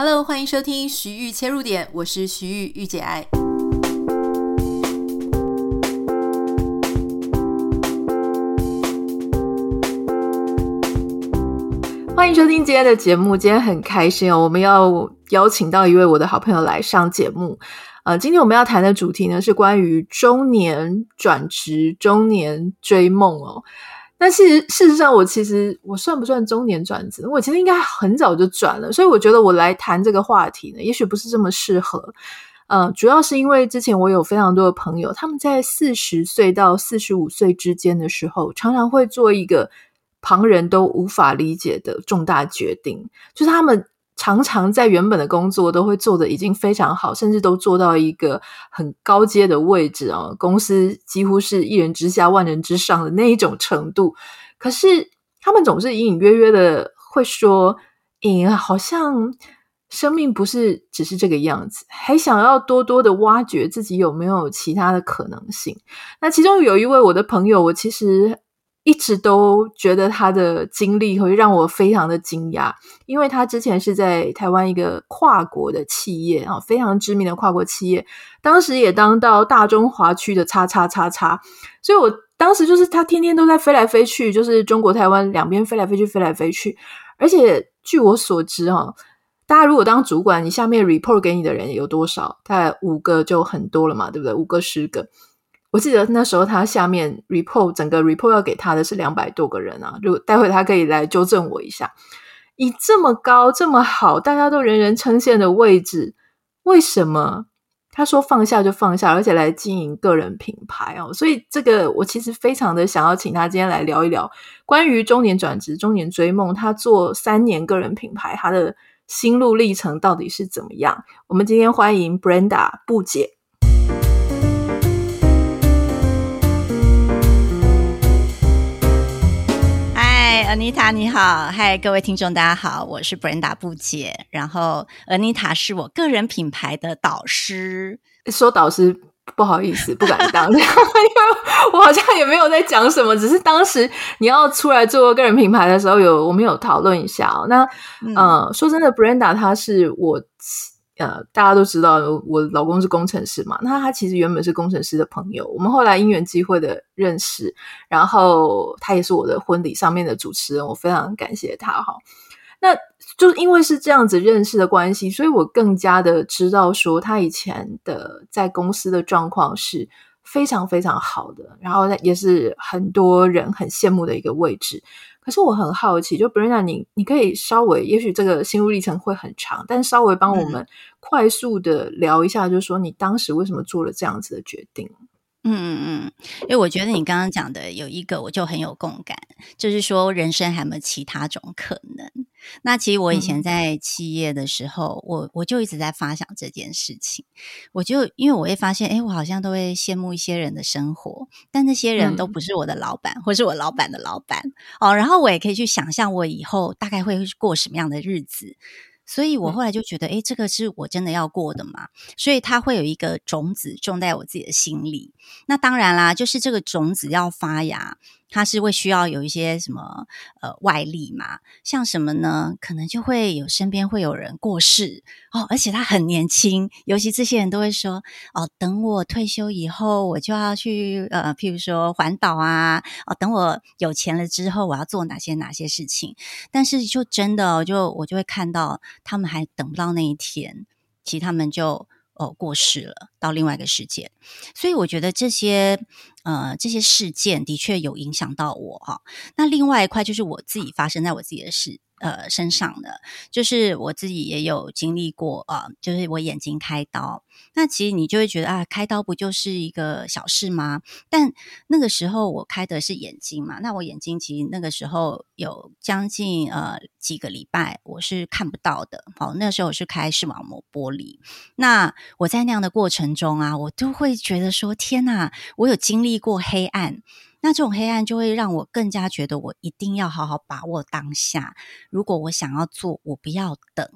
Hello，欢迎收听徐玉切入点，我是徐玉玉姐爱。欢迎收听今天的节目，今天很开心哦，我们要邀请到一位我的好朋友来上节目。呃，今天我们要谈的主题呢是关于中年转职、中年追梦哦。那其实，事实上，我其实我算不算中年转职？我其实应该很早就转了，所以我觉得我来谈这个话题呢，也许不是这么适合。呃，主要是因为之前我有非常多的朋友，他们在四十岁到四十五岁之间的时候，常常会做一个旁人都无法理解的重大决定，就是他们。常常在原本的工作都会做的已经非常好，甚至都做到一个很高阶的位置啊，公司几乎是一人之下万人之上的那一种程度。可是他们总是隐隐约约的会说：“诶，好像生命不是只是这个样子，还想要多多的挖掘自己有没有其他的可能性。”那其中有一位我的朋友，我其实。一直都觉得他的经历会让我非常的惊讶，因为他之前是在台湾一个跨国的企业啊，非常知名的跨国企业，当时也当到大中华区的叉叉叉叉，所以我当时就是他天天都在飞来飞去，就是中国台湾两边飞来飞去，飞来飞去，而且据我所知哈，大家如果当主管，你下面 report 给你的人有多少？大概五个就很多了嘛，对不对？五个十个。我记得那时候他下面 report 整个 report 要给他的是两百多个人啊，就待会他可以来纠正我一下。以这么高、这么好、大家都人人称羡的位置，为什么他说放下就放下，而且来经营个人品牌哦？所以这个我其实非常的想要请他今天来聊一聊关于中年转职、中年追梦，他做三年个人品牌，他的心路历程到底是怎么样？我们今天欢迎 Brenda 布姐。Anita 你好，嗨，各位听众大家好，我是 Brenda 布姐，然后 Anita 是我个人品牌的导师。说导师不好意思，不敢当，因为我好像也没有在讲什么，只是当时你要出来做个人品牌的时候有，有我们有讨论一下哦。那嗯、呃，说真的，Brenda 她是我。呃，大家都知道我老公是工程师嘛，那他其实原本是工程师的朋友，我们后来因缘际会的认识，然后他也是我的婚礼上面的主持人，我非常感谢他哈。那就因为是这样子认识的关系，所以我更加的知道说他以前的在公司的状况是非常非常好的，然后也是很多人很羡慕的一个位置。可是我很好奇，就 Brenda，你你可以稍微，也许这个心路历程会很长，但稍微帮我们快速的聊一下，就是说你当时为什么做了这样子的决定？嗯嗯嗯，因为我觉得你刚刚讲的有一个，我就很有共感，就是说人生还有没有其他种可能？那其实我以前在企业的时候，嗯、我我就一直在发想这件事情。我就因为我会发现，哎，我好像都会羡慕一些人的生活，但那些人都不是我的老板，嗯、或是我老板的老板哦。然后我也可以去想象我以后大概会过什么样的日子。所以我后来就觉得，哎，这个是我真的要过的嘛？所以它会有一个种子种在我自己的心里。那当然啦，就是这个种子要发芽。他是会需要有一些什么呃外力嘛？像什么呢？可能就会有身边会有人过世哦，而且他很年轻，尤其这些人都会说哦，等我退休以后，我就要去呃，譬如说环岛啊，哦，等我有钱了之后，我要做哪些哪些事情。但是就真的就我就会看到他们还等不到那一天，其实他们就。哦，过世了，到另外一个世界，所以我觉得这些呃这些事件的确有影响到我哈。那另外一块就是我自己发生在我自己的事。呃，身上的就是我自己也有经历过啊、就是我眼睛开刀。那其实你就会觉得啊，开刀不就是一个小事吗？但那个时候我开的是眼睛嘛，那我眼睛其实那个时候有将近呃几个礼拜我是看不到的。好，那时候我是开视网膜剥离。那我在那样的过程中啊，我都会觉得说，天哪，我有经历过黑暗。那这种黑暗就会让我更加觉得，我一定要好好把握当下。如果我想要做，我不要等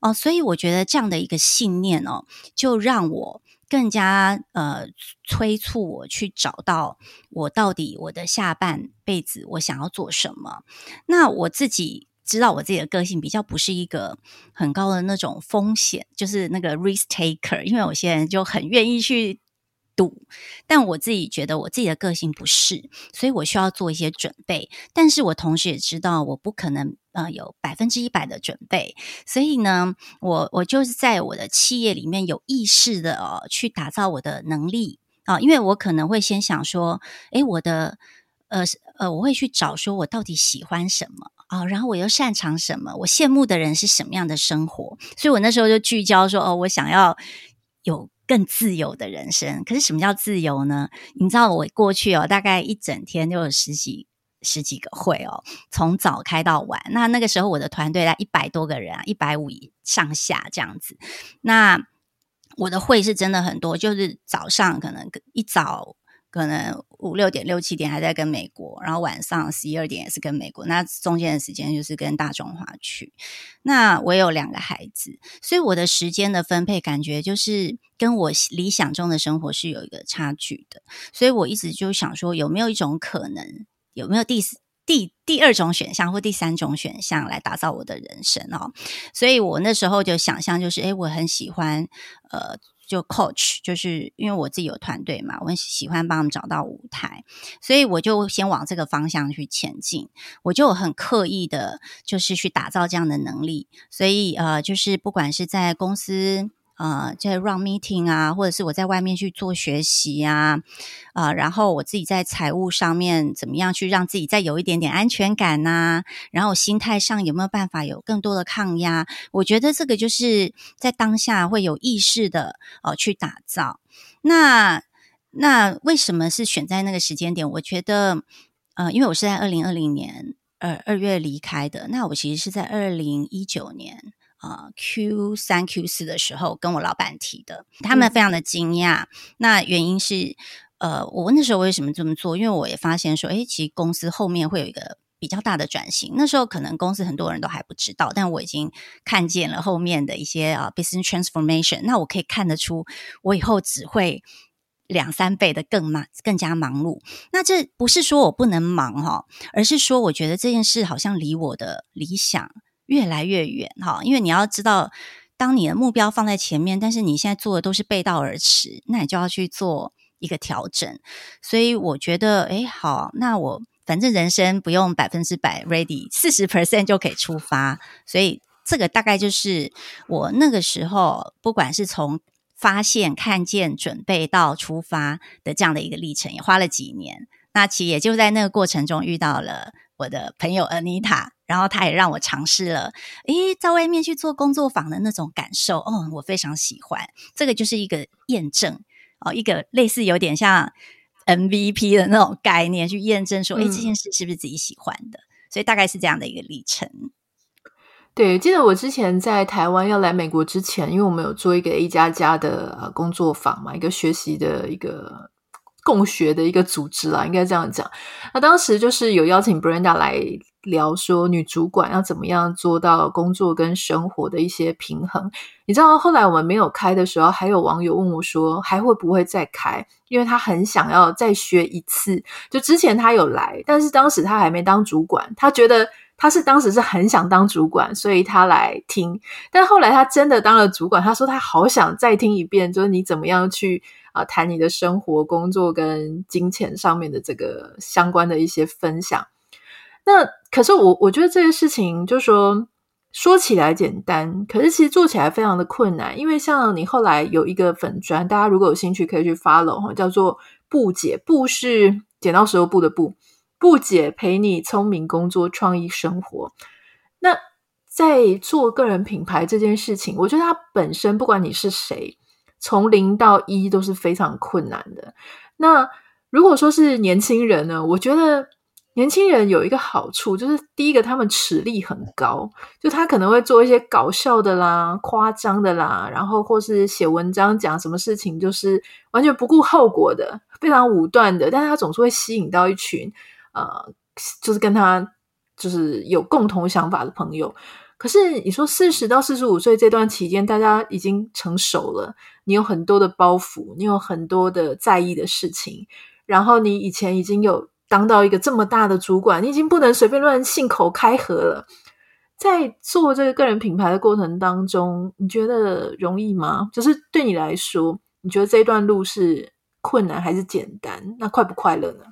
哦。所以我觉得这样的一个信念哦，就让我更加呃催促我去找到我到底我的下半辈子我想要做什么。那我自己。知道我自己的个性比较不是一个很高的那种风险，就是那个 risk taker，因为有些人就很愿意去。度但我自己觉得我自己的个性不是，所以我需要做一些准备。但是我同时也知道，我不可能呃有百分之一百的准备。所以呢，我我就是在我的企业里面有意识的哦，去打造我的能力啊，因为我可能会先想说，诶，我的呃呃，我会去找说我到底喜欢什么啊，然后我又擅长什么，我羡慕的人是什么样的生活。所以我那时候就聚焦说，哦，我想要有。更自由的人生，可是什么叫自由呢？你知道我过去哦，大概一整天就有十几十几个会哦，从早开到晚。那那个时候我的团队在一百多个人啊，一百五上下这样子。那我的会是真的很多，就是早上可能一早。可能五六点、六七点还在跟美国，然后晚上十一二点也是跟美国，那中间的时间就是跟大中华区。那我有两个孩子，所以我的时间的分配感觉就是跟我理想中的生活是有一个差距的。所以我一直就想说，有没有一种可能，有没有第第第二种选项或第三种选项来打造我的人生哦？所以我那时候就想象，就是诶，我很喜欢呃。就 coach，就是因为我自己有团队嘛，我很喜欢帮他们找到舞台，所以我就先往这个方向去前进。我就很刻意的，就是去打造这样的能力。所以呃，就是不管是在公司。呃，在 run meeting 啊，或者是我在外面去做学习啊，啊、呃，然后我自己在财务上面怎么样去让自己再有一点点安全感呐、然后心态上有没有办法有更多的抗压？我觉得这个就是在当下会有意识的呃去打造。那那为什么是选在那个时间点？我觉得呃，因为我是在二零二零年二二月离开的，那我其实是在二零一九年。啊、呃、Q 三 Q 四的时候跟我老板提的，他们非常的惊讶。嗯、那原因是，呃，我问的时候为什么这么做？因为我也发现说，诶，其实公司后面会有一个比较大的转型。那时候可能公司很多人都还不知道，但我已经看见了后面的一些啊、呃、business transformation。那我可以看得出，我以后只会两三倍的更忙，更加忙碌。那这不是说我不能忙哈，而是说我觉得这件事好像离我的理想。越来越远哈，因为你要知道，当你的目标放在前面，但是你现在做的都是背道而驰，那你就要去做一个调整。所以我觉得，诶，好，那我反正人生不用百分之百 ready，四十 percent 就可以出发。所以这个大概就是我那个时候，不管是从发现、看见、准备到出发的这样的一个历程，也花了几年。那其实也就在那个过程中遇到了我的朋友 Anita。然后她也让我尝试了，诶，在外面去做工作坊的那种感受，哦，我非常喜欢。这个就是一个验证哦，一个类似有点像 MVP 的那种概念，去验证说，诶，这件事是不是自己喜欢的？嗯、所以大概是这样的一个历程。对，记得我之前在台湾要来美国之前，因为我们有做一个 A 加加的工作坊嘛，一个学习的一个共学的一个组织啦，应该这样讲。那当时就是有邀请 Brenda 来。聊说女主管要怎么样做到工作跟生活的一些平衡？你知道后来我们没有开的时候，还有网友问我说还会不会再开？因为他很想要再学一次。就之前他有来，但是当时他还没当主管，他觉得他是当时是很想当主管，所以他来听。但后来他真的当了主管，他说他好想再听一遍，就是你怎么样去啊谈你的生活、工作跟金钱上面的这个相关的一些分享。那可是我我觉得这个事情，就是说说起来简单，可是其实做起来非常的困难。因为像你后来有一个粉专，大家如果有兴趣可以去 follow 哈，叫做“布姐”，布是剪刀石头布的布，布姐陪你聪明工作、创意生活。那在做个人品牌这件事情，我觉得它本身不管你是谁，从零到一都是非常困难的。那如果说是年轻人呢，我觉得。年轻人有一个好处，就是第一个，他们齿力很高，就他可能会做一些搞笑的啦、夸张的啦，然后或是写文章讲什么事情，就是完全不顾后果的，非常武断的，但是他总是会吸引到一群呃，就是跟他就是有共同想法的朋友。可是你说四十到四十五岁这段期间，大家已经成熟了，你有很多的包袱，你有很多的在意的事情，然后你以前已经有。当到一个这么大的主管，你已经不能随便乱信口开河了。在做这个个人品牌的过程当中，你觉得容易吗？就是对你来说，你觉得这段路是困难还是简单？那快不快乐呢？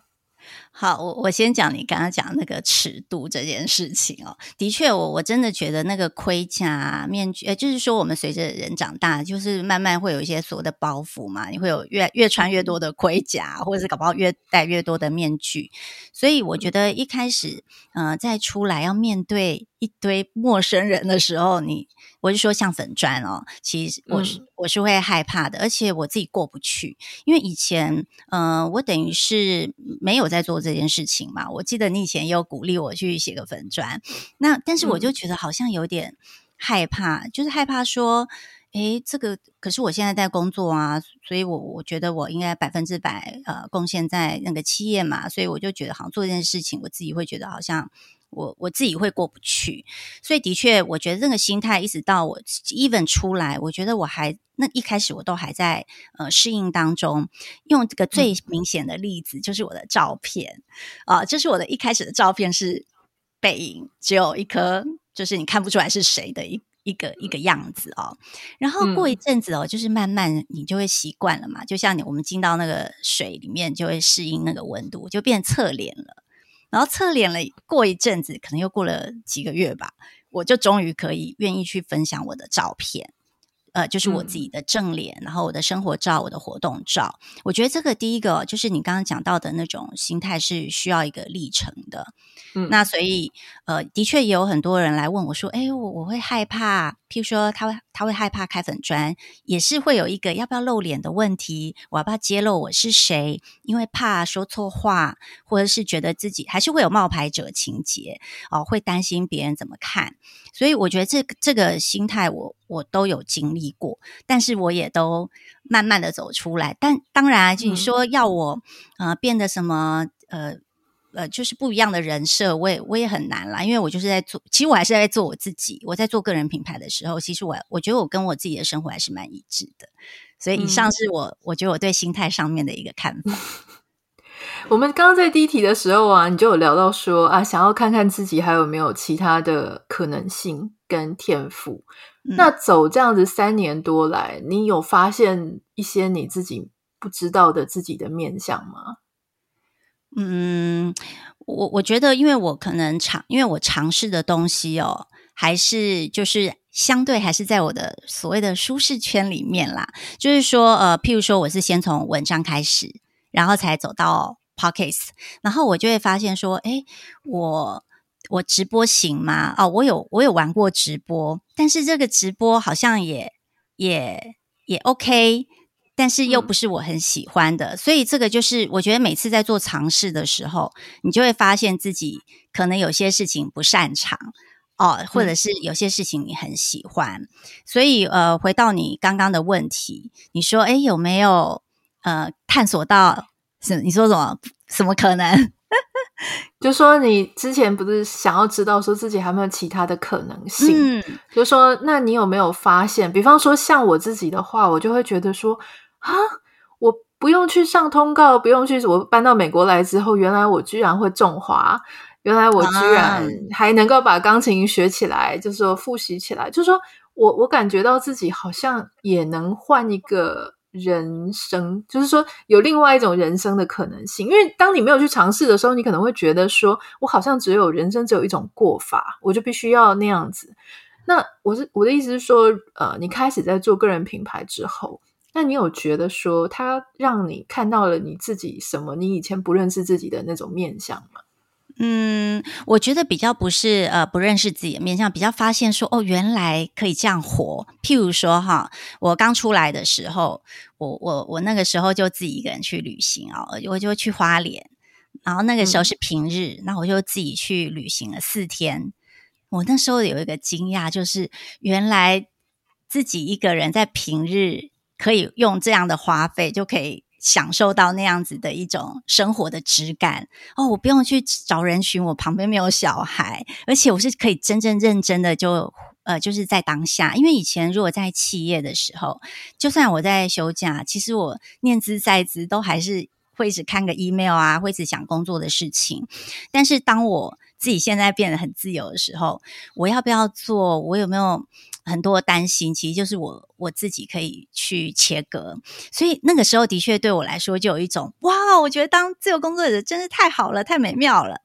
好，我我先讲你刚刚讲那个尺度这件事情哦。的确，我我真的觉得那个盔甲面具，呃，就是说我们随着人长大，就是慢慢会有一些所谓的包袱嘛。你会有越越穿越多的盔甲，或者是搞不好越戴越多的面具。所以我觉得一开始，呃，在出来要面对一堆陌生人的时候，你。我是说，像粉砖哦，其实我是、嗯、我是会害怕的，而且我自己过不去，因为以前，嗯、呃，我等于是没有在做这件事情嘛。我记得你以前也有鼓励我去写个粉砖，那但是我就觉得好像有点害怕，嗯、就是害怕说，诶，这个可是我现在在工作啊，所以我我觉得我应该百分之百呃贡献在那个企业嘛，所以我就觉得好像做这件事情，我自己会觉得好像。我我自己会过不去，所以的确，我觉得这个心态一直到我 even 出来，我觉得我还那一开始我都还在呃适应当中。用这个最明显的例子，就是我的照片啊，就是我的一开始的照片是背影，只有一颗，就是你看不出来是谁的一一个一个样子哦。然后过一阵子哦，就是慢慢你就会习惯了嘛，就像你我们进到那个水里面，就会适应那个温度，就变侧脸了。然后侧脸了，过一阵子，可能又过了几个月吧，我就终于可以愿意去分享我的照片。呃，就是我自己的正脸，嗯、然后我的生活照、我的活动照。我觉得这个第一个就是你刚刚讲到的那种心态是需要一个历程的。嗯，那所以呃，的确也有很多人来问我说：“哎，我我会害怕，譬如说他会他会害怕开粉砖，也是会有一个要不要露脸的问题，我要不要揭露我是谁？因为怕说错话，或者是觉得自己还是会有冒牌者情节哦、呃，会担心别人怎么看。所以我觉得这个这个心态我。”我都有经历过，但是我也都慢慢的走出来。但当然，就你说要我、嗯、呃变得什么呃呃，就是不一样的人设，我也我也很难啦。因为我就是在做，其实我还是在做我自己。我在做个人品牌的时候，其实我我觉得我跟我自己的生活还是蛮一致的。所以以上是我、嗯、我觉得我对心态上面的一个看法。我们刚刚在第一题的时候啊，你就有聊到说啊，想要看看自己还有没有其他的可能性跟天赋。那走这样子三年多来，你有发现一些你自己不知道的自己的面相吗？嗯，我我觉得，因为我可能尝，因为我尝试的东西哦，还是就是相对还是在我的所谓的舒适圈里面啦。就是说，呃，譬如说，我是先从文章开始，然后才走到 Podcast，然后我就会发现说，诶，我。我直播行吗？哦，我有我有玩过直播，但是这个直播好像也也也 OK，但是又不是我很喜欢的，嗯、所以这个就是我觉得每次在做尝试的时候，你就会发现自己可能有些事情不擅长哦，或者是有些事情你很喜欢，嗯、所以呃，回到你刚刚的问题，你说诶，有没有呃探索到什？你说什么？什么可能？就说你之前不是想要知道说自己还有没有其他的可能性？嗯，就说那你有没有发现？比方说像我自己的话，我就会觉得说啊，我不用去上通告，不用去。我搬到美国来之后，原来我居然会种花，原来我居然还能够把钢琴学起来，就是说复习起来。就是说我我感觉到自己好像也能换一个。人生就是说有另外一种人生的可能性，因为当你没有去尝试的时候，你可能会觉得说，我好像只有人生只有一种过法，我就必须要那样子。那我是我的意思是说，呃，你开始在做个人品牌之后，那你有觉得说，它让你看到了你自己什么你以前不认识自己的那种面相吗？嗯，我觉得比较不是呃不认识自己的面相，比较发现说哦，原来可以这样活。譬如说哈，我刚出来的时候，我我我那个时候就自己一个人去旅行哦，我就去花莲，然后那个时候是平日，那、嗯、我就自己去旅行了四天。我那时候有一个惊讶，就是原来自己一个人在平日可以用这样的花费就可以。享受到那样子的一种生活的质感哦，我不用去找人寻，我旁边没有小孩，而且我是可以真正认真的就呃，就是在当下。因为以前如果在企业的时候，就算我在休假，其实我念兹在兹都还是会一直看个 email 啊，会一直想工作的事情。但是当我自己现在变得很自由的时候，我要不要做？我有没有很多担心？其实就是我我自己可以去切割。所以那个时候的确对我来说，就有一种哇，我觉得当自由工作者真是太好了，太美妙了。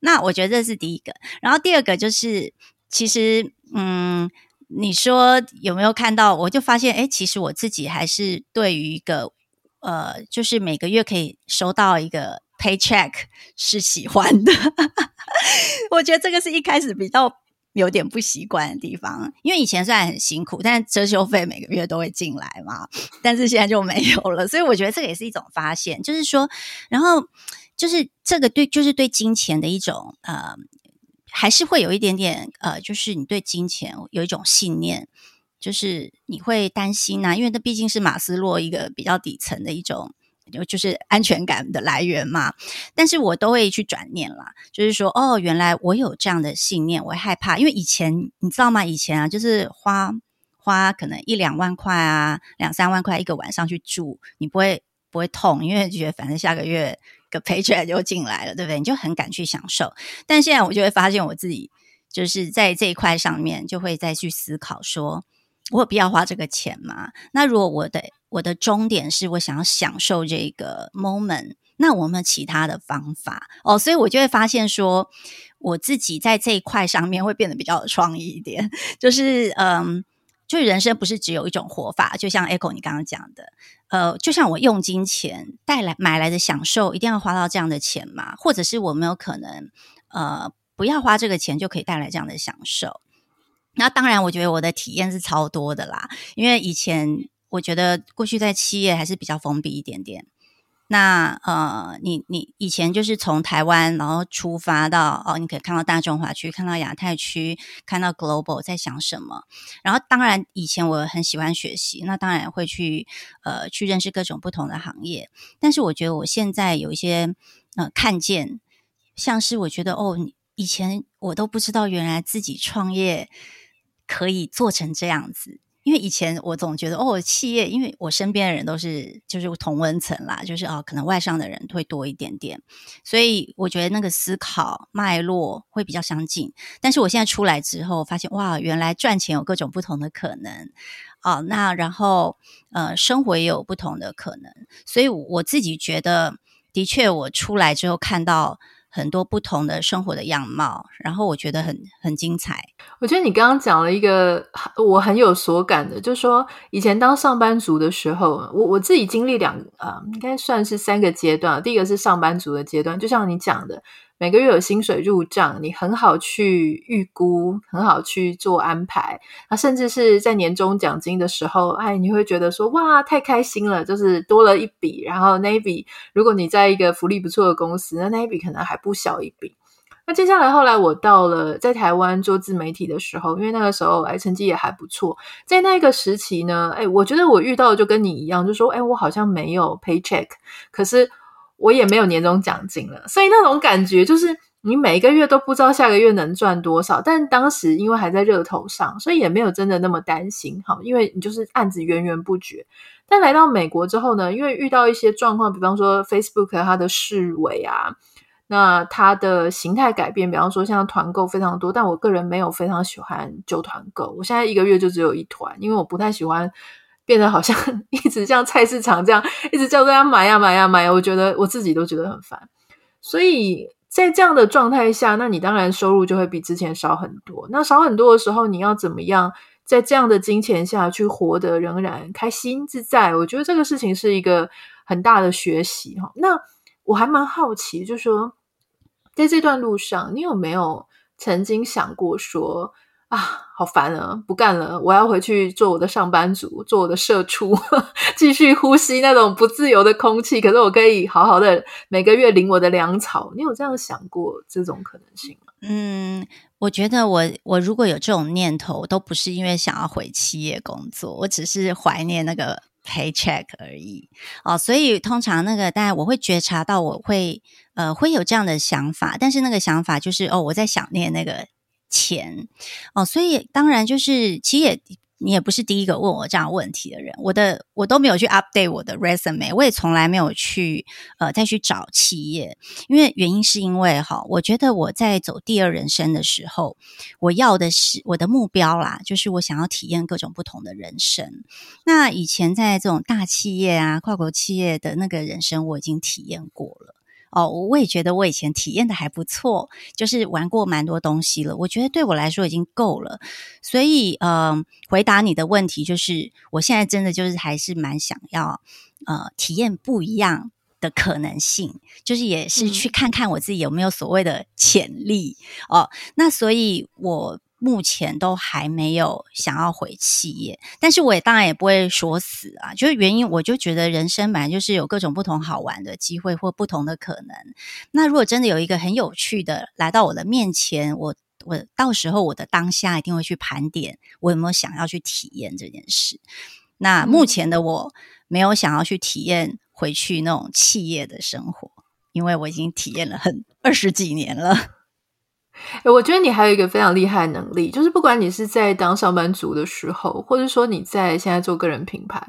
那我觉得这是第一个。然后第二个就是，其实嗯。你说有没有看到？我就发现，哎，其实我自己还是对于一个呃，就是每个月可以收到一个 paycheck 是喜欢的。我觉得这个是一开始比较有点不习惯的地方，因为以前虽然很辛苦，但是遮羞费每个月都会进来嘛，但是现在就没有了。所以我觉得这个也是一种发现，就是说，然后就是这个对，就是对金钱的一种呃。还是会有一点点呃，就是你对金钱有一种信念，就是你会担心呐、因为那毕竟是马斯洛一个比较底层的一种，就是安全感的来源嘛。但是我都会去转念啦，就是说，哦，原来我有这样的信念，我害怕，因为以前你知道吗？以前啊，就是花花可能一两万块啊，两三万块一个晚上去住，你不会不会痛，因为觉得反正下个月。个 paycheck 就进来了，对不对？你就很敢去享受。但现在我就会发现，我自己就是在这一块上面，就会再去思考说，我有必要花这个钱吗？那如果我的我的终点是我想要享受这个 moment，那我们其他的方法哦，所以我就会发现说，我自己在这一块上面会变得比较有创意一点，就是嗯。就人生不是只有一种活法，就像 Echo 你刚刚讲的，呃，就像我用金钱带来买来的享受，一定要花到这样的钱嘛？或者是我没有可能，呃，不要花这个钱就可以带来这样的享受？那当然，我觉得我的体验是超多的啦，因为以前我觉得过去在企业还是比较封闭一点点。那呃，你你以前就是从台湾然后出发到哦，你可以看到大中华区，看到亚太区，看到 Global 在想什么。然后当然以前我很喜欢学习，那当然会去呃去认识各种不同的行业。但是我觉得我现在有一些呃看见，像是我觉得哦，以前我都不知道原来自己创业可以做成这样子。因为以前我总觉得哦，企业，因为我身边的人都是就是同温层啦，就是哦，可能外商的人会多一点点，所以我觉得那个思考脉络会比较相近。但是我现在出来之后，发现哇，原来赚钱有各种不同的可能哦，那然后呃，生活也有不同的可能，所以我自己觉得，的确，我出来之后看到。很多不同的生活的样貌，然后我觉得很很精彩。我觉得你刚刚讲了一个我很有所感的，就是说以前当上班族的时候，我我自己经历两啊、呃，应该算是三个阶段。第一个是上班族的阶段，就像你讲的。每个月有薪水入账，你很好去预估，很好去做安排。那甚至是在年终奖金的时候，哎，你会觉得说哇，太开心了，就是多了一笔。然后那一笔，如果你在一个福利不错的公司，那那一笔可能还不小一笔。那接下来后来我到了在台湾做自媒体的时候，因为那个时候哎成绩也还不错，在那个时期呢，哎，我觉得我遇到就跟你一样，就说哎，我好像没有 paycheck，可是。我也没有年终奖金了，所以那种感觉就是你每一个月都不知道下个月能赚多少。但当时因为还在热头上，所以也没有真的那么担心哈，因为你就是案子源源不绝。但来到美国之后呢，因为遇到一些状况，比方说 Facebook 它的式微啊，那它的形态改变，比方说像团购非常多，但我个人没有非常喜欢旧团购。我现在一个月就只有一团，因为我不太喜欢。变得好像 一直像菜市场这样，一直叫大家买呀买呀买呀，我觉得我自己都觉得很烦。所以在这样的状态下，那你当然收入就会比之前少很多。那少很多的时候，你要怎么样在这样的金钱下去活得仍然开心自在？我觉得这个事情是一个很大的学习哈。那我还蛮好奇，就说在这段路上，你有没有曾经想过说？啊，好烦啊！不干了，我要回去做我的上班族，做我的社畜，继续呼吸那种不自由的空气。可是我可以好好的每个月领我的粮草。你有这样想过这种可能性吗？嗯，我觉得我我如果有这种念头，都不是因为想要回企业工作，我只是怀念那个 paycheck 而已。哦，所以通常那个，当然我会觉察到，我会呃会有这样的想法，但是那个想法就是哦，我在想念那个。钱哦，所以当然就是，其实也你也不是第一个问我这样问题的人，我的我都没有去 update 我的 resume，我也从来没有去呃再去找企业，因为原因是因为哈，我觉得我在走第二人生的时候，我要的是我的目标啦，就是我想要体验各种不同的人生。那以前在这种大企业啊、跨国企业的那个人生，我已经体验过了。哦，我也觉得我以前体验的还不错，就是玩过蛮多东西了。我觉得对我来说已经够了，所以呃，回答你的问题就是，我现在真的就是还是蛮想要呃体验不一样的可能性，就是也是去看看我自己有没有所谓的潜力、嗯、哦。那所以我。目前都还没有想要回企业，但是我也当然也不会说死啊。就是原因，我就觉得人生本来就是有各种不同好玩的机会或不同的可能。那如果真的有一个很有趣的来到我的面前，我我到时候我的当下一定会去盘点，我有没有想要去体验这件事。那目前的我没有想要去体验回去那种企业的生活，因为我已经体验了很二十几年了。我觉得你还有一个非常厉害的能力，就是不管你是在当上班族的时候，或者说你在现在做个人品牌，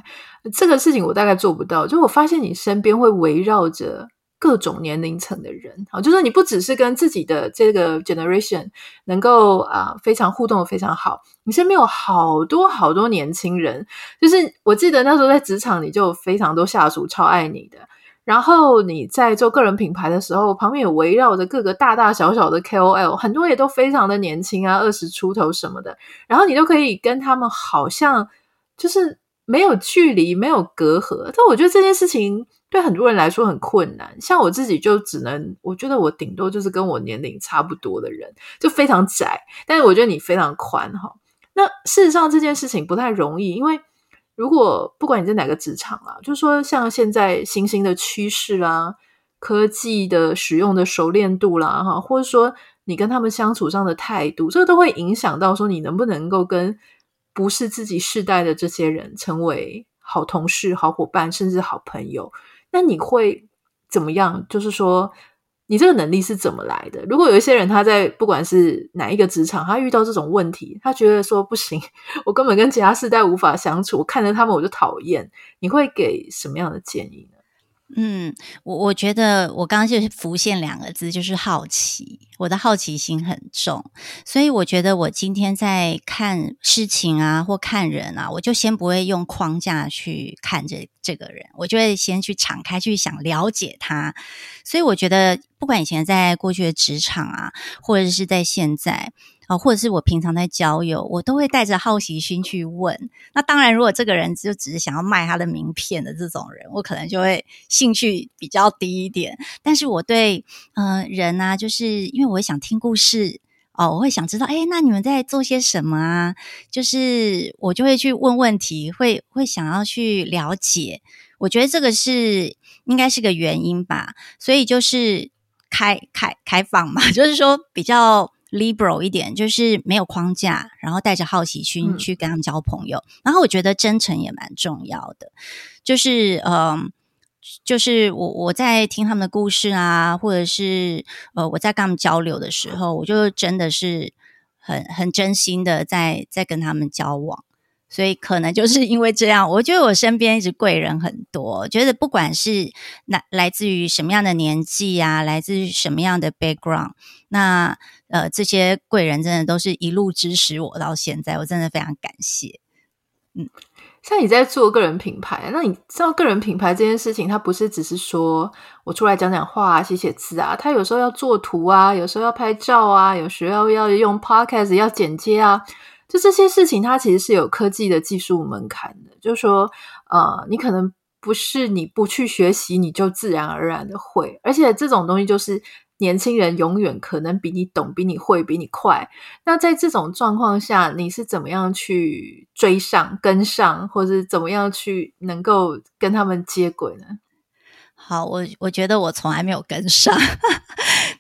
这个事情我大概做不到。就我发现你身边会围绕着各种年龄层的人，啊，就是你不只是跟自己的这个 generation 能够啊、非常互动的非常好，你身边有好多好多年轻人。就是我记得那时候在职场，你就有非常多下属超爱你的。然后你在做个人品牌的时候，旁边有围绕着各个大大小小的 KOL，很多也都非常的年轻啊，二十出头什么的。然后你都可以跟他们好像就是没有距离、没有隔阂。但我觉得这件事情对很多人来说很困难。像我自己就只能，我觉得我顶多就是跟我年龄差不多的人，就非常窄。但是我觉得你非常宽哈。那事实上这件事情不太容易，因为。如果不管你在哪个职场啊，就说像现在新兴的趋势啦，科技的使用的熟练度啦，哈，或者说你跟他们相处上的态度，这都会影响到说你能不能够跟不是自己世代的这些人成为好同事、好伙伴，甚至好朋友。那你会怎么样？就是说。你这个能力是怎么来的？如果有一些人他在不管是哪一个职场，他遇到这种问题，他觉得说不行，我根本跟其他世代无法相处，我看着他们我就讨厌。你会给什么样的建议呢？嗯，我我觉得我刚刚就是浮现两个字，就是好奇。我的好奇心很重，所以我觉得我今天在看事情啊，或看人啊，我就先不会用框架去看这这个人，我就会先去敞开去想了解他。所以我觉得，不管以前在过去的职场啊，或者是在现在。啊，或者是我平常在交友，我都会带着好奇心去问。那当然，如果这个人就只是想要卖他的名片的这种人，我可能就会兴趣比较低一点。但是我对呃人啊，就是因为我想听故事哦，我会想知道，诶，那你们在做些什么啊？就是我就会去问问题，会会想要去了解。我觉得这个是应该是个原因吧。所以就是开开开放嘛，就是说比较。Liberal 一点，就是没有框架，然后带着好奇心去跟他们交朋友。嗯、然后我觉得真诚也蛮重要的，就是嗯、呃，就是我我在听他们的故事啊，或者是呃我在跟他们交流的时候，我就真的是很很真心的在在跟他们交往。所以可能就是因为这样，我觉得我身边一直贵人很多。觉得不管是来来自于什么样的年纪啊，来自于什么样的 background，那呃这些贵人真的都是一路支持我到现在，我真的非常感谢。嗯，像你在做个人品牌，那你知道个人品牌这件事情，它不是只是说我出来讲讲话、写写字啊，它有时候要做图啊，有时候要拍照啊，有时候要用 podcast 要剪接啊。就这些事情，它其实是有科技的技术门槛的。就是说，呃，你可能不是你不去学习，你就自然而然的会。而且这种东西，就是年轻人永远可能比你懂、比你会、比你快。那在这种状况下，你是怎么样去追上、跟上，或者怎么样去能够跟他们接轨呢？好，我我觉得我从来没有跟上。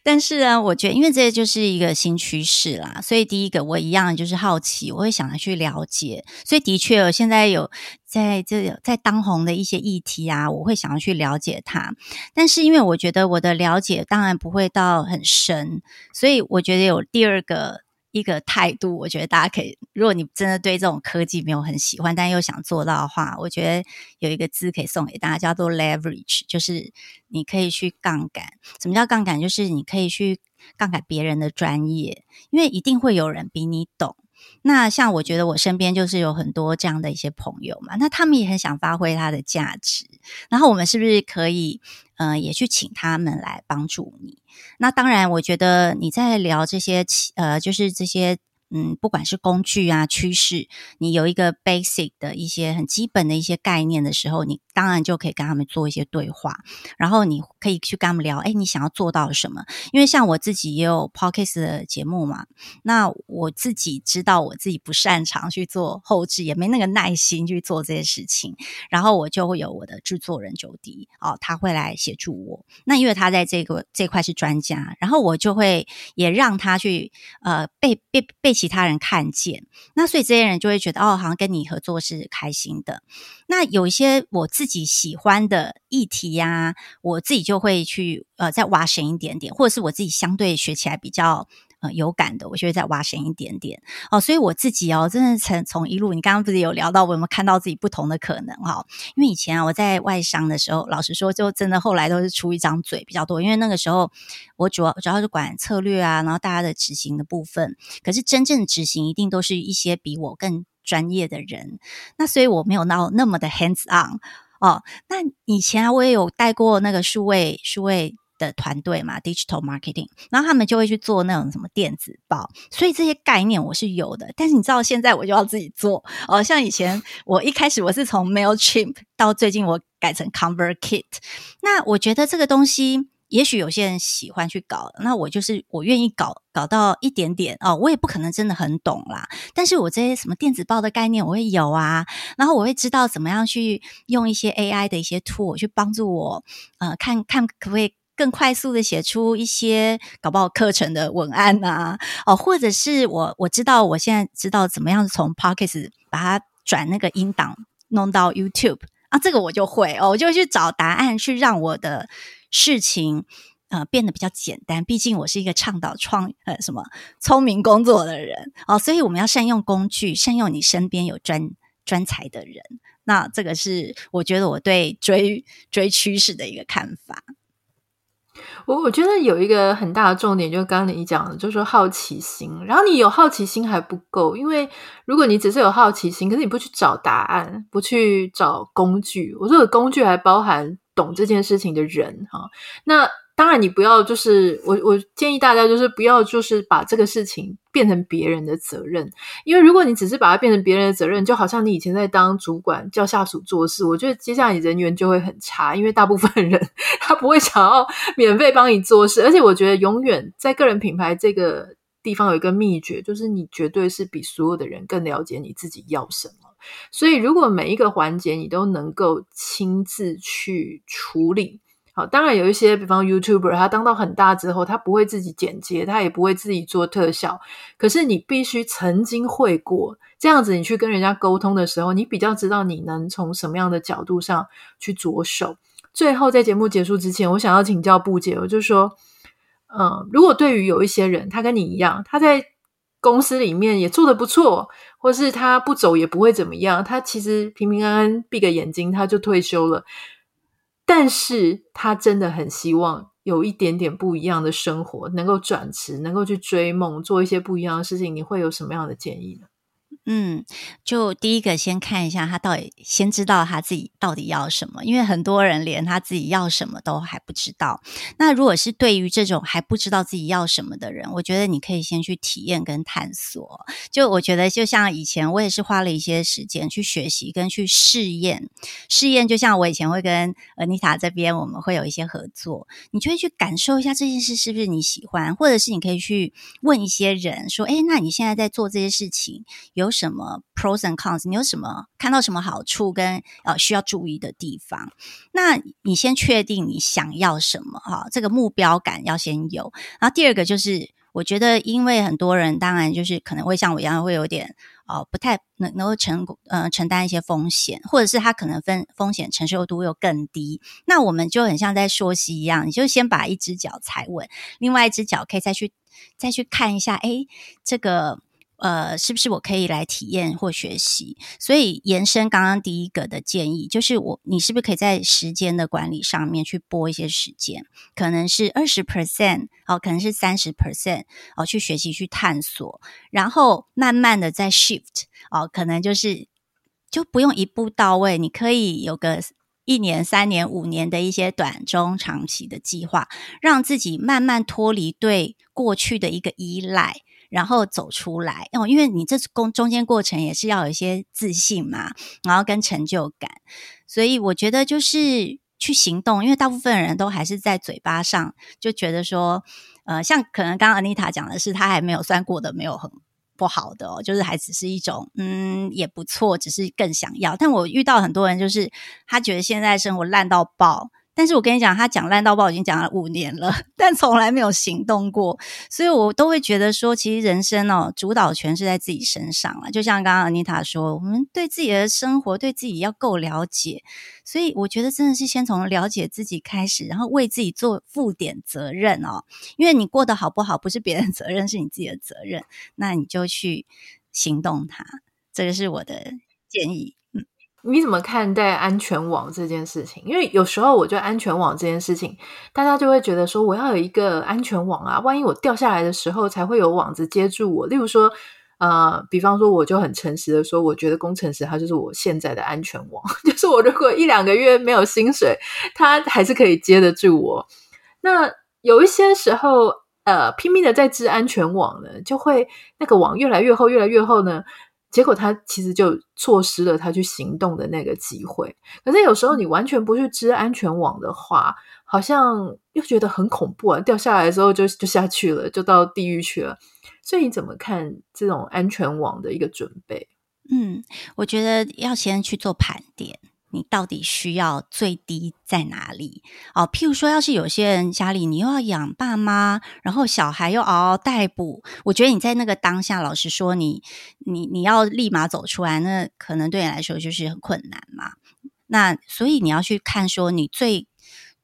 但是呢，我觉得因为这就是一个新趋势啦，所以第一个我一样就是好奇，我会想要去了解。所以的确，我现在有在这在当红的一些议题啊，我会想要去了解它。但是因为我觉得我的了解当然不会到很深，所以我觉得有第二个一个态度，我觉得大家可以，如果你真的对这种科技没有很喜欢，但又想做到的话，我觉得有一个字可以送给大家，叫做 leverage，就是你可以去杠杆。什么叫杠杆？就是你可以去杠杆别人的专业，因为一定会有人比你懂。那像我觉得我身边就是有很多这样的一些朋友嘛，那他们也很想发挥他的价值，然后我们是不是可以，呃，也去请他们来帮助你？那当然，我觉得你在聊这些，呃，就是这些。嗯，不管是工具啊、趋势，你有一个 basic 的一些很基本的一些概念的时候，你当然就可以跟他们做一些对话，然后你可以去跟他们聊，哎，你想要做到什么？因为像我自己也有 podcast 的节目嘛，那我自己知道我自己不擅长去做后制，也没那个耐心去做这些事情，然后我就会有我的制作人九迪哦，他会来协助我。那因为他在这个这块是专家，然后我就会也让他去呃被被被。其他人看见，那所以这些人就会觉得哦，好像跟你合作是开心的。那有一些我自己喜欢的议题呀、我自己就会去呃再挖深一点点，或者是我自己相对学起来比较。有感的，我就会再挖深一点点哦。所以我自己哦，真的从从一路，你刚刚不是有聊到我有没有看到自己不同的可能哈、哦？因为以前啊，我在外商的时候，老实说，就真的后来都是出一张嘴比较多。因为那个时候我主要主要是管策略啊，然后大家的执行的部分。可是真正执行一定都是一些比我更专业的人。那所以我没有闹那么的 hands on 哦。那以前啊，我也有带过那个数位数位。的团队嘛，digital marketing，然后他们就会去做那种什么电子报，所以这些概念我是有的。但是你知道，现在我就要自己做哦。像以前我一开始我是从 Mailchimp 到最近我改成 ConvertKit，那我觉得这个东西也许有些人喜欢去搞，那我就是我愿意搞搞到一点点哦。我也不可能真的很懂啦，但是我这些什么电子报的概念我会有啊，然后我会知道怎么样去用一些 AI 的一些 tool 去帮助我，呃，看看可不可以。更快速的写出一些搞不好课程的文案啊，哦，或者是我我知道我现在知道怎么样从 Podcast 把它转那个音档弄到 YouTube 啊，这个我就会哦，我就去找答案，去让我的事情呃变得比较简单。毕竟我是一个倡导创呃什么聪明工作的人哦，所以我们要善用工具，善用你身边有专专才的人。那这个是我觉得我对追追趋势的一个看法。我我觉得有一个很大的重点，就是刚刚你讲的，就是说好奇心。然后你有好奇心还不够，因为如果你只是有好奇心，可是你不去找答案，不去找工具，我说的工具还包含懂这件事情的人哈，那。当然，你不要就是我，我建议大家就是不要就是把这个事情变成别人的责任，因为如果你只是把它变成别人的责任，就好像你以前在当主管叫下属做事，我觉得接下来你人缘就会很差，因为大部分人他不会想要免费帮你做事，而且我觉得永远在个人品牌这个地方有一个秘诀，就是你绝对是比所有的人更了解你自己要什么，所以如果每一个环节你都能够亲自去处理。好，当然有一些，比方 YouTuber，他当到很大之后，他不会自己剪接，他也不会自己做特效。可是你必须曾经会过，这样子你去跟人家沟通的时候，你比较知道你能从什么样的角度上去着手。最后，在节目结束之前，我想要请教布姐，我就说，嗯，如果对于有一些人，他跟你一样，他在公司里面也做得不错，或是他不走也不会怎么样，他其实平平安安闭个眼睛他就退休了。但是他真的很希望有一点点不一样的生活，能够转职，能够去追梦，做一些不一样的事情。你会有什么样的建议呢？嗯，就第一个先看一下他到底，先知道他自己到底要什么，因为很多人连他自己要什么都还不知道。那如果是对于这种还不知道自己要什么的人，我觉得你可以先去体验跟探索。就我觉得，就像以前我也是花了一些时间去学习跟去试验。试验就像我以前会跟 Anita 这边，我们会有一些合作，你就会去感受一下这件事是不是你喜欢，或者是你可以去问一些人说：“哎，那你现在在做这些事情有？”什么 pros and cons？你有什么看到什么好处跟呃需要注意的地方？那你先确定你想要什么哈，这个目标感要先有。然后第二个就是，我觉得，因为很多人当然就是可能会像我一样，会有点哦，不太能能够承呃承担一些风险，或者是他可能分风险承受度又更低。那我们就很像在说戏一样，你就先把一只脚踩稳，另外一只脚可以再去再去看一下，哎，这个。呃，是不是我可以来体验或学习？所以延伸刚刚第一个的建议，就是我你是不是可以在时间的管理上面去拨一些时间？可能是二十 percent 哦，可能是三十 percent 哦，去学习去探索，然后慢慢的再 shift 哦，可能就是就不用一步到位，你可以有个一年、三年、五年的一些短中长期的计划，让自己慢慢脱离对过去的一个依赖。然后走出来哦，因为你这中中间过程也是要有一些自信嘛，然后跟成就感，所以我觉得就是去行动，因为大部分人都还是在嘴巴上就觉得说，呃，像可能刚刚 Anita 讲的是，他还没有算过的没有很不好的哦，就是还只是一种嗯也不错，只是更想要。但我遇到很多人，就是他觉得现在生活烂到爆。但是我跟你讲，他讲烂到爆已经讲了五年了，但从来没有行动过，所以我都会觉得说，其实人生哦，主导权是在自己身上了。就像刚刚 Anita 说，我们对自己的生活，对自己要够了解，所以我觉得真的是先从了解自己开始，然后为自己做负点责任哦。因为你过得好不好，不是别人责任，是你自己的责任，那你就去行动它。这个是我的建议。嗯你怎么看待安全网这件事情？因为有时候我觉得安全网这件事情，大家就会觉得说，我要有一个安全网啊，万一我掉下来的时候，才会有网子接住我。例如说，呃，比方说，我就很诚实的说，我觉得工程师他就是我现在的安全网，就是我如果一两个月没有薪水，他还是可以接得住我。那有一些时候，呃，拼命的在织安全网呢，就会那个网越来越厚，越来越厚呢。结果他其实就错失了他去行动的那个机会。可是有时候你完全不去织安全网的话，好像又觉得很恐怖啊！掉下来的时候就就下去了，就到地狱去了。所以你怎么看这种安全网的一个准备？嗯，我觉得要先去做盘点。你到底需要最低在哪里？哦，譬如说，要是有些人家里你又要养爸妈，然后小孩又嗷嗷待哺，我觉得你在那个当下，老实说你，你你要立马走出来，那可能对你来说就是很困难嘛。那所以你要去看说，你最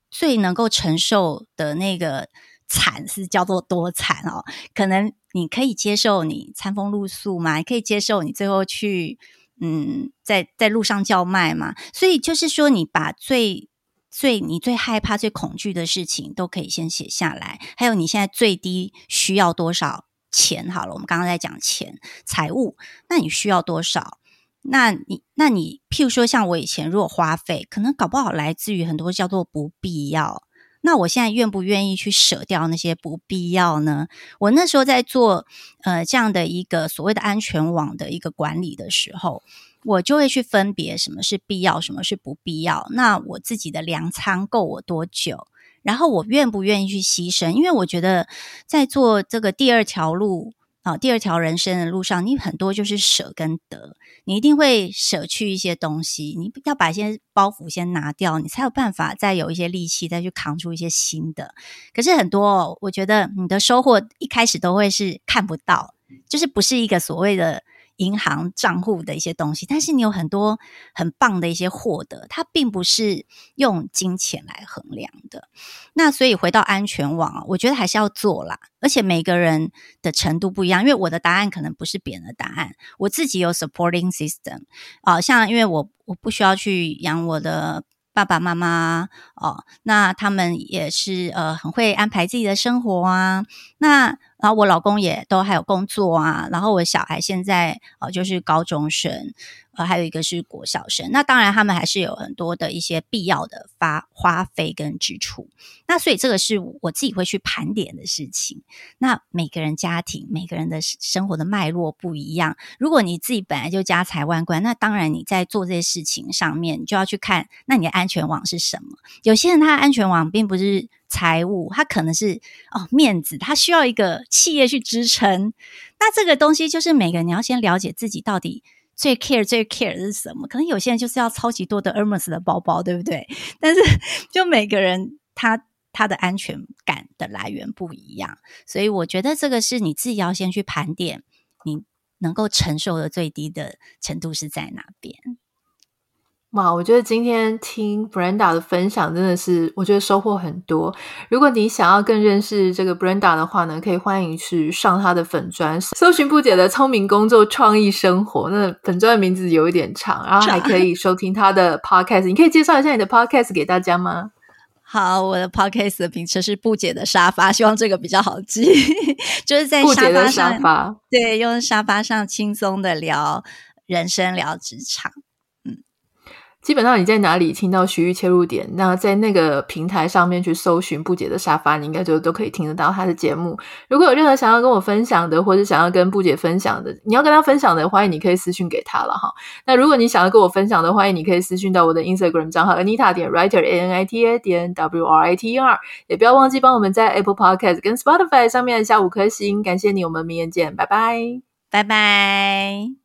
最能够承受的那个惨是叫做多惨哦？可能你可以接受你餐风露宿嘛，你可以接受你最后去。嗯，在在路上叫卖嘛，所以就是说，你把最最你最害怕、最恐惧的事情都可以先写下来。还有你现在最低需要多少钱？好了，我们刚刚在讲钱、财务，那你需要多少？那你那你譬如说，像我以前如果花费，可能搞不好来自于很多叫做不必要。那我现在愿不愿意去舍掉那些不必要呢？我那时候在做呃这样的一个所谓的安全网的一个管理的时候，我就会去分别什么是必要，什么是不必要。那我自己的粮仓够我多久？然后我愿不愿意去牺牲？因为我觉得在做这个第二条路。啊，第二条人生的路上，你很多就是舍跟得，你一定会舍去一些东西，你要把一些包袱先拿掉，你才有办法再有一些力气再去扛出一些新的。可是很多，我觉得你的收获一开始都会是看不到，就是不是一个所谓的。银行账户的一些东西，但是你有很多很棒的一些获得，它并不是用金钱来衡量的。那所以回到安全网，我觉得还是要做啦。而且每个人的程度不一样，因为我的答案可能不是别人的答案。我自己有 supporting system 啊、像因为我我不需要去养我的爸爸妈妈哦，那他们也是呃很会安排自己的生活啊，那。然后我老公也都还有工作啊，然后我小孩现在呃就是高中生，呃还有一个是国小生。那当然他们还是有很多的一些必要的花花费跟支出。那所以这个是我自己会去盘点的事情。那每个人家庭每个人的生活的脉络不一样。如果你自己本来就家财万贯，那当然你在做这些事情上面，你就要去看那你的安全网是什么。有些人他的安全网并不是。财务，它可能是哦面子，它需要一个企业去支撑。那这个东西就是每个人你要先了解自己到底最 care 最 care 是什么。可能有些人就是要超级多的 Hermes 的包包，对不对？但是就每个人他他的安全感的来源不一样，所以我觉得这个是你自己要先去盘点，你能够承受的最低的程度是在哪边。哇，我觉得今天听 Brenda 的分享真的是，我觉得收获很多。如果你想要更认识这个 Brenda 的话呢，可以欢迎去上她的粉专，搜寻布姐的聪明工作创意生活。那粉专的名字有一点长，然后还可以收听她的 Podcast。你可以介绍一下你的 Podcast 给大家吗？好，我的 Podcast 的名称是布姐的沙发，希望这个比较好记，就是在布姐的沙发，对，用沙发上轻松的聊人生，聊职场。基本上你在哪里听到徐玉切入点，那在那个平台上面去搜寻布姐的沙发，你应该就都可以听得到她的节目。如果有任何想要跟我分享的，或者想要跟布姐分享的，你要跟她分享的，欢迎你可以私讯给她了哈。那如果你想要跟我分享的，欢迎你可以私讯到我的 Instagram 账号 Anita 点 Writer A N I T A 点 W R I T E R，也不要忘记帮我们在 Apple Podcast 跟 Spotify 上面下五颗星，感谢你，我们明天见，拜拜，拜拜。